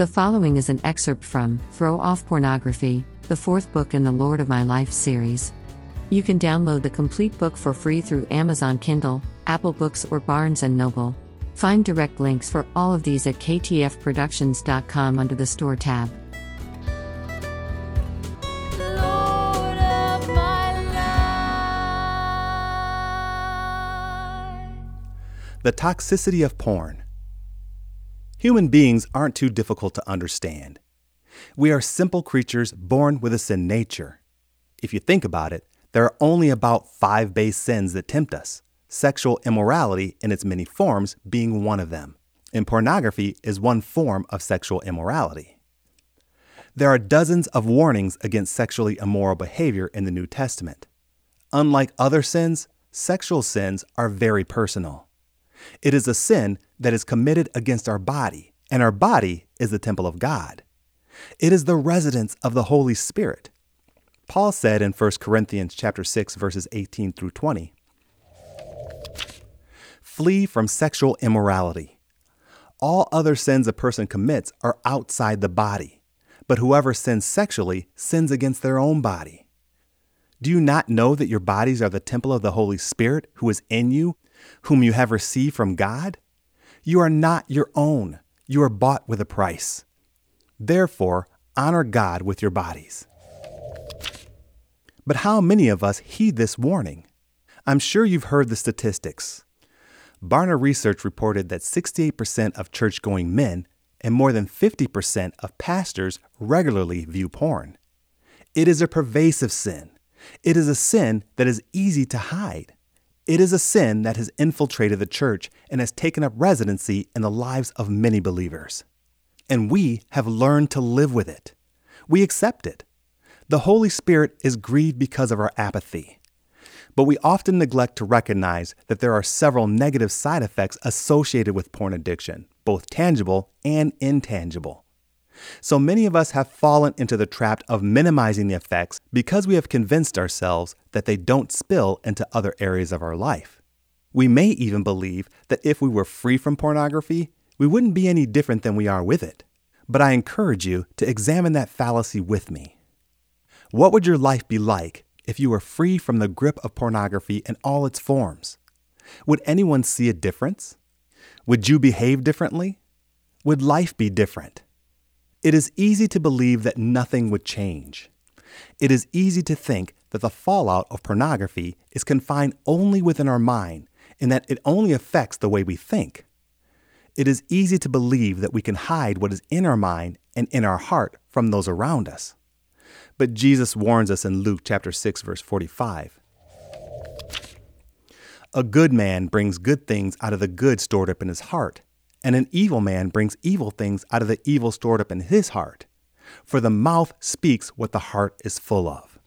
The following is an excerpt from Throw Off Pornography, the fourth book in the Lord of My Life series. You can download the complete book for free through Amazon Kindle, Apple Books, or Barnes & Noble. Find direct links for all of these at ktfproductions.com under the Store tab. Lord of my life. The toxicity of porn. Human beings aren't too difficult to understand. We are simple creatures born with a sin nature. If you think about it, there are only about five base sins that tempt us, sexual immorality in its many forms being one of them. And pornography is one form of sexual immorality. There are dozens of warnings against sexually immoral behavior in the New Testament. Unlike other sins, sexual sins are very personal. It is a sin that is committed against our body, and our body is the temple of God. It is the residence of the Holy Spirit. Paul said in 1 Corinthians chapter 6 verses 18 through 20, Flee from sexual immorality. All other sins a person commits are outside the body, but whoever sins sexually sins against their own body. Do you not know that your bodies are the temple of the Holy Spirit who is in you, whom you have received from God? You are not your own. You are bought with a price. Therefore, honor God with your bodies. But how many of us heed this warning? I'm sure you've heard the statistics. Barna Research reported that 68% of church going men and more than 50% of pastors regularly view porn. It is a pervasive sin. It is a sin that is easy to hide. It is a sin that has infiltrated the church and has taken up residency in the lives of many believers. And we have learned to live with it. We accept it. The Holy Spirit is grieved because of our apathy. But we often neglect to recognize that there are several negative side effects associated with porn addiction, both tangible and intangible. So many of us have fallen into the trap of minimizing the effects because we have convinced ourselves that they don't spill into other areas of our life. We may even believe that if we were free from pornography, we wouldn't be any different than we are with it. But I encourage you to examine that fallacy with me. What would your life be like if you were free from the grip of pornography in all its forms? Would anyone see a difference? Would you behave differently? Would life be different? It is easy to believe that nothing would change. It is easy to think that the fallout of pornography is confined only within our mind and that it only affects the way we think. It is easy to believe that we can hide what is in our mind and in our heart from those around us. But Jesus warns us in Luke chapter 6 verse 45. A good man brings good things out of the good stored up in his heart, and an evil man brings evil things out of the evil stored up in his heart. For the mouth speaks what the heart is full of.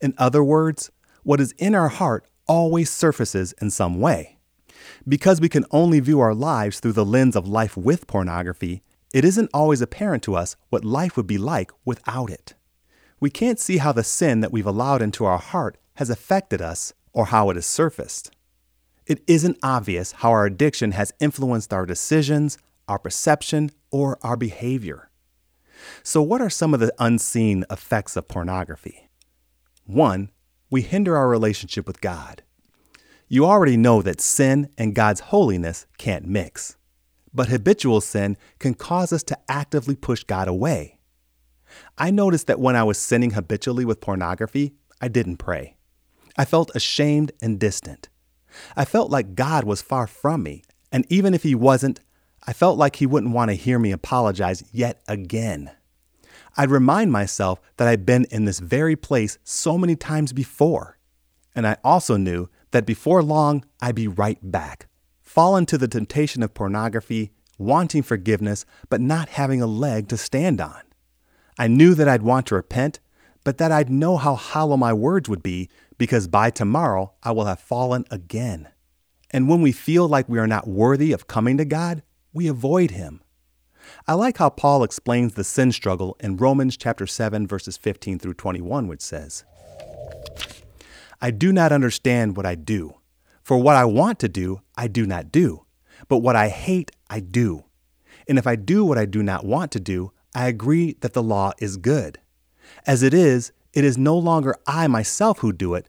In other words, what is in our heart always surfaces in some way. Because we can only view our lives through the lens of life with pornography, it isn't always apparent to us what life would be like without it. We can't see how the sin that we've allowed into our heart has affected us or how it has surfaced. It isn't obvious how our addiction has influenced our decisions, our perception, or our behavior. So, what are some of the unseen effects of pornography? One, we hinder our relationship with God. You already know that sin and God's holiness can't mix. But habitual sin can cause us to actively push God away. I noticed that when I was sinning habitually with pornography, I didn't pray. I felt ashamed and distant. I felt like God was far from me, and even if He wasn't, I felt like He wouldn't want to hear me apologize yet again. I'd remind myself that I'd been in this very place so many times before. And I also knew that before long, I'd be right back, fallen to the temptation of pornography, wanting forgiveness, but not having a leg to stand on. I knew that I'd want to repent, but that I'd know how hollow my words would be because by tomorrow I will have fallen again. And when we feel like we are not worthy of coming to God, we avoid Him. I like how Paul explains the sin struggle in Romans chapter 7 verses 15 through 21 which says, I do not understand what I do, for what I want to do I do not do, but what I hate I do. And if I do what I do not want to do, I agree that the law is good. As it is, it is no longer I myself who do it,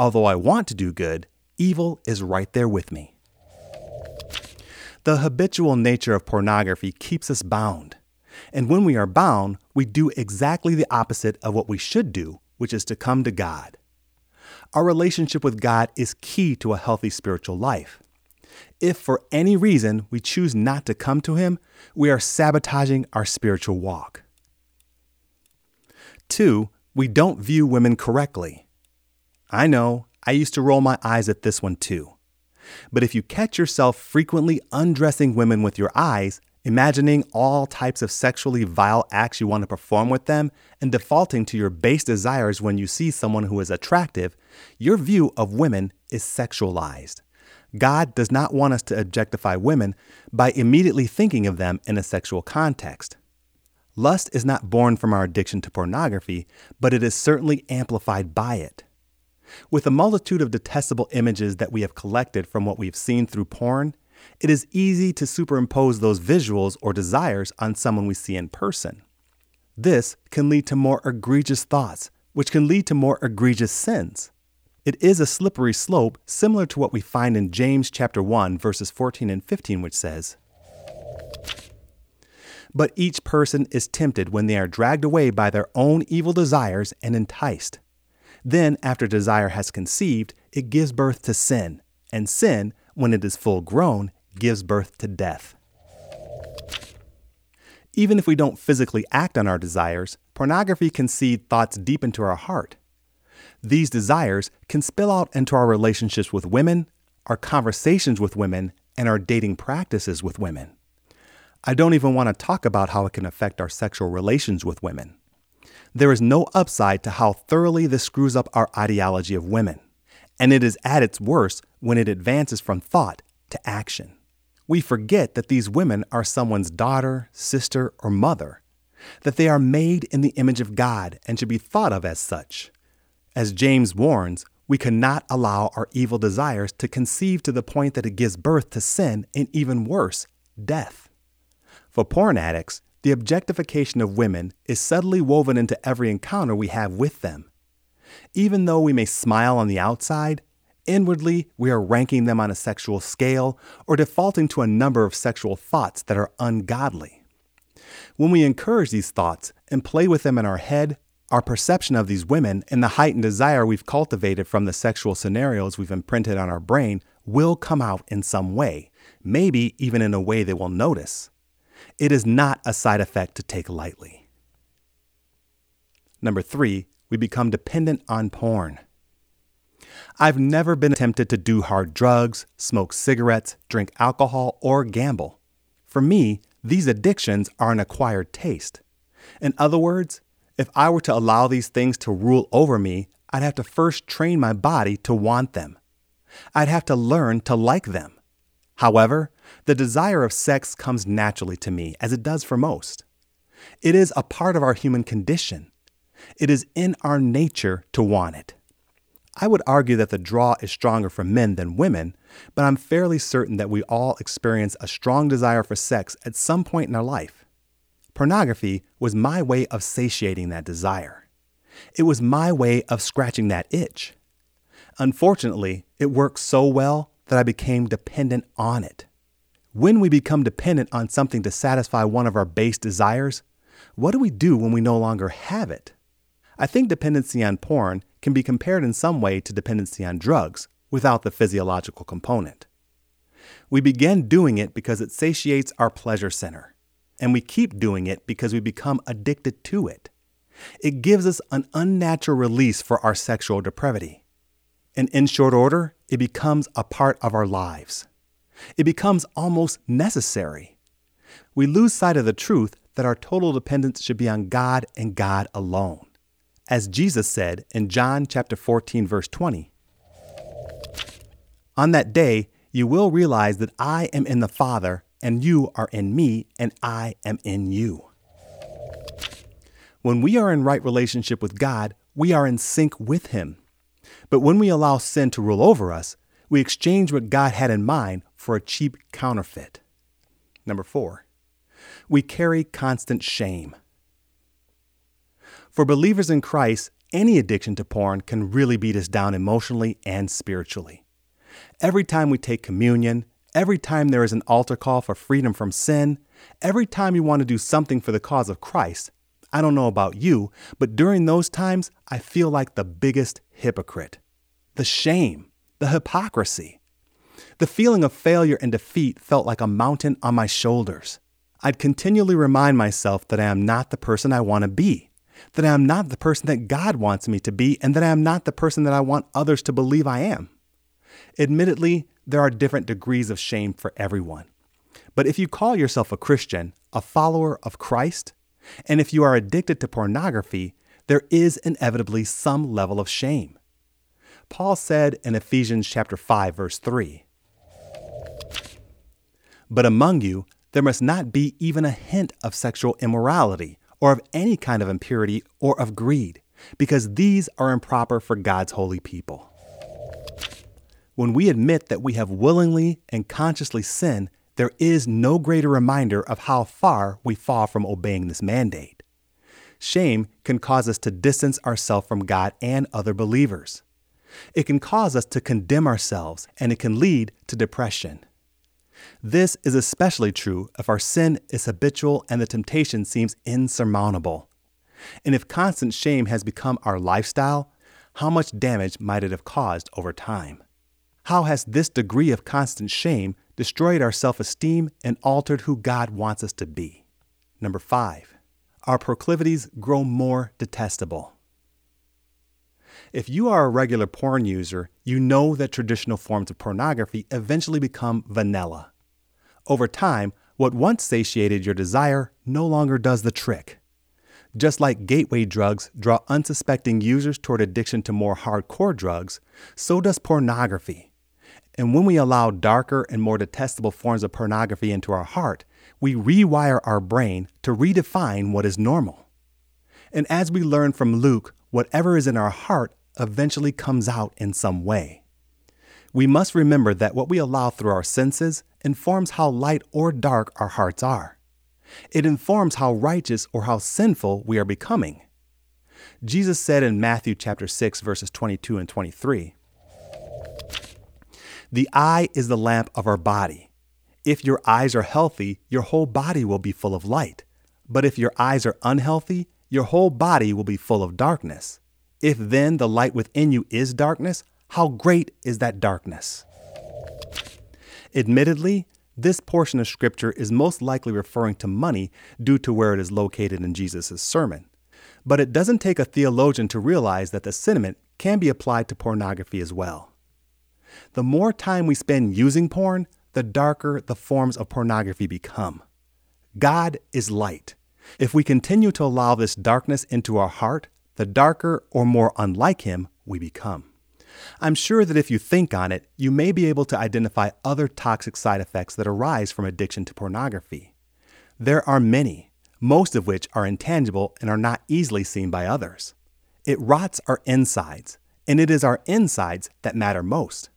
Although I want to do good, evil is right there with me. The habitual nature of pornography keeps us bound. And when we are bound, we do exactly the opposite of what we should do, which is to come to God. Our relationship with God is key to a healthy spiritual life. If for any reason we choose not to come to Him, we are sabotaging our spiritual walk. Two, we don't view women correctly. I know, I used to roll my eyes at this one too. But if you catch yourself frequently undressing women with your eyes, imagining all types of sexually vile acts you want to perform with them, and defaulting to your base desires when you see someone who is attractive, your view of women is sexualized. God does not want us to objectify women by immediately thinking of them in a sexual context. Lust is not born from our addiction to pornography, but it is certainly amplified by it. With a multitude of detestable images that we have collected from what we've seen through porn, it is easy to superimpose those visuals or desires on someone we see in person. This can lead to more egregious thoughts, which can lead to more egregious sins. It is a slippery slope similar to what we find in James chapter 1 verses 14 and 15 which says, But each person is tempted when they are dragged away by their own evil desires and enticed. Then after desire has conceived, it gives birth to sin, and sin, when it is full grown, gives birth to death. Even if we don't physically act on our desires, pornography can seed thoughts deep into our heart. These desires can spill out into our relationships with women, our conversations with women, and our dating practices with women. I don't even want to talk about how it can affect our sexual relations with women. There is no upside to how thoroughly this screws up our ideology of women, and it is at its worst when it advances from thought to action. We forget that these women are someone's daughter, sister, or mother, that they are made in the image of God and should be thought of as such. As James warns, we cannot allow our evil desires to conceive to the point that it gives birth to sin and even worse, death. For porn addicts, the objectification of women is subtly woven into every encounter we have with them. Even though we may smile on the outside, inwardly we are ranking them on a sexual scale or defaulting to a number of sexual thoughts that are ungodly. When we encourage these thoughts and play with them in our head, our perception of these women and the heightened desire we've cultivated from the sexual scenarios we've imprinted on our brain will come out in some way, maybe even in a way they will notice. It is not a side effect to take lightly. Number three, we become dependent on porn. I've never been tempted to do hard drugs, smoke cigarettes, drink alcohol, or gamble. For me, these addictions are an acquired taste. In other words, if I were to allow these things to rule over me, I'd have to first train my body to want them. I'd have to learn to like them. However, the desire of sex comes naturally to me, as it does for most. It is a part of our human condition. It is in our nature to want it. I would argue that the draw is stronger for men than women, but I'm fairly certain that we all experience a strong desire for sex at some point in our life. Pornography was my way of satiating that desire. It was my way of scratching that itch. Unfortunately, it worked so well that I became dependent on it. When we become dependent on something to satisfy one of our base desires, what do we do when we no longer have it? I think dependency on porn can be compared in some way to dependency on drugs without the physiological component. We begin doing it because it satiates our pleasure center, and we keep doing it because we become addicted to it. It gives us an unnatural release for our sexual depravity. And in short order, it becomes a part of our lives. It becomes almost necessary. We lose sight of the truth that our total dependence should be on God and God alone. As Jesus said in John chapter 14 verse 20, On that day you will realize that I am in the Father and you are in me and I am in you. When we are in right relationship with God, we are in sync with him. But when we allow sin to rule over us, we exchange what God had in mind for a cheap counterfeit. Number four, we carry constant shame. For believers in Christ, any addiction to porn can really beat us down emotionally and spiritually. Every time we take communion, every time there is an altar call for freedom from sin, every time you want to do something for the cause of Christ, I don't know about you, but during those times, I feel like the biggest hypocrite. The shame, the hypocrisy. The feeling of failure and defeat felt like a mountain on my shoulders. I'd continually remind myself that I am not the person I want to be, that I am not the person that God wants me to be, and that I am not the person that I want others to believe I am. Admittedly, there are different degrees of shame for everyone. But if you call yourself a Christian, a follower of Christ, and if you are addicted to pornography, there is inevitably some level of shame. Paul said in Ephesians chapter 5 verse 3, But among you there must not be even a hint of sexual immorality or of any kind of impurity or of greed, because these are improper for God's holy people. When we admit that we have willingly and consciously sinned, there is no greater reminder of how far we fall from obeying this mandate. Shame can cause us to distance ourselves from God and other believers. It can cause us to condemn ourselves, and it can lead to depression. This is especially true if our sin is habitual and the temptation seems insurmountable. And if constant shame has become our lifestyle, how much damage might it have caused over time? How has this degree of constant shame destroyed our self esteem and altered who God wants us to be? Number five, our proclivities grow more detestable. If you are a regular porn user, you know that traditional forms of pornography eventually become vanilla. Over time, what once satiated your desire no longer does the trick. Just like gateway drugs draw unsuspecting users toward addiction to more hardcore drugs, so does pornography. And when we allow darker and more detestable forms of pornography into our heart, we rewire our brain to redefine what is normal. And as we learn from Luke, whatever is in our heart eventually comes out in some way. We must remember that what we allow through our senses informs how light or dark our hearts are. It informs how righteous or how sinful we are becoming. Jesus said in Matthew chapter 6 verses 22 and 23, "The eye is the lamp of our body. If your eyes are healthy, your whole body will be full of light. But if your eyes are unhealthy, your whole body will be full of darkness. If then the light within you is darkness, how great is that darkness?" Admittedly, this portion of Scripture is most likely referring to money due to where it is located in Jesus' sermon. But it doesn't take a theologian to realize that the sentiment can be applied to pornography as well. The more time we spend using porn, the darker the forms of pornography become. God is light. If we continue to allow this darkness into our heart, the darker or more unlike Him we become. I'm sure that if you think on it, you may be able to identify other toxic side effects that arise from addiction to pornography. There are many, most of which are intangible and are not easily seen by others. It rots our insides, and it is our insides that matter most.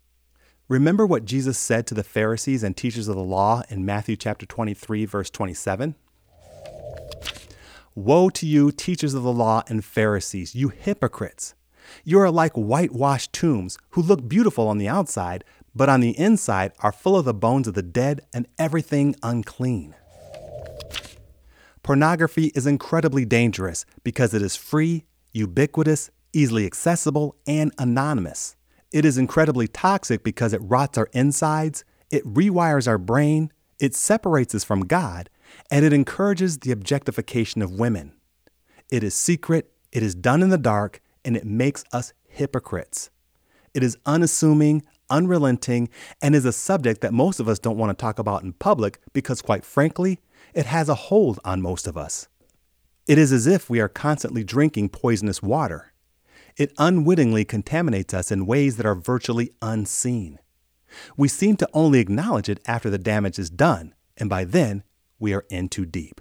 Remember what Jesus said to the Pharisees and teachers of the law in Matthew chapter 23 verse 27? Woe to you, teachers of the law and Pharisees, you hypocrites! You are like whitewashed tombs who look beautiful on the outside, but on the inside are full of the bones of the dead and everything unclean. Pornography is incredibly dangerous because it is free, ubiquitous, easily accessible, and anonymous. It is incredibly toxic because it rots our insides, it rewires our brain, it separates us from God, and it encourages the objectification of women. It is secret, it is done in the dark, and it makes us hypocrites. It is unassuming, unrelenting, and is a subject that most of us don't want to talk about in public because, quite frankly, It has a hold on most of us. It is as if we are constantly drinking poisonous water. It unwittingly contaminates us in ways that are virtually unseen. We seem to only acknowledge it after the damage is done, and by then, we are in too deep.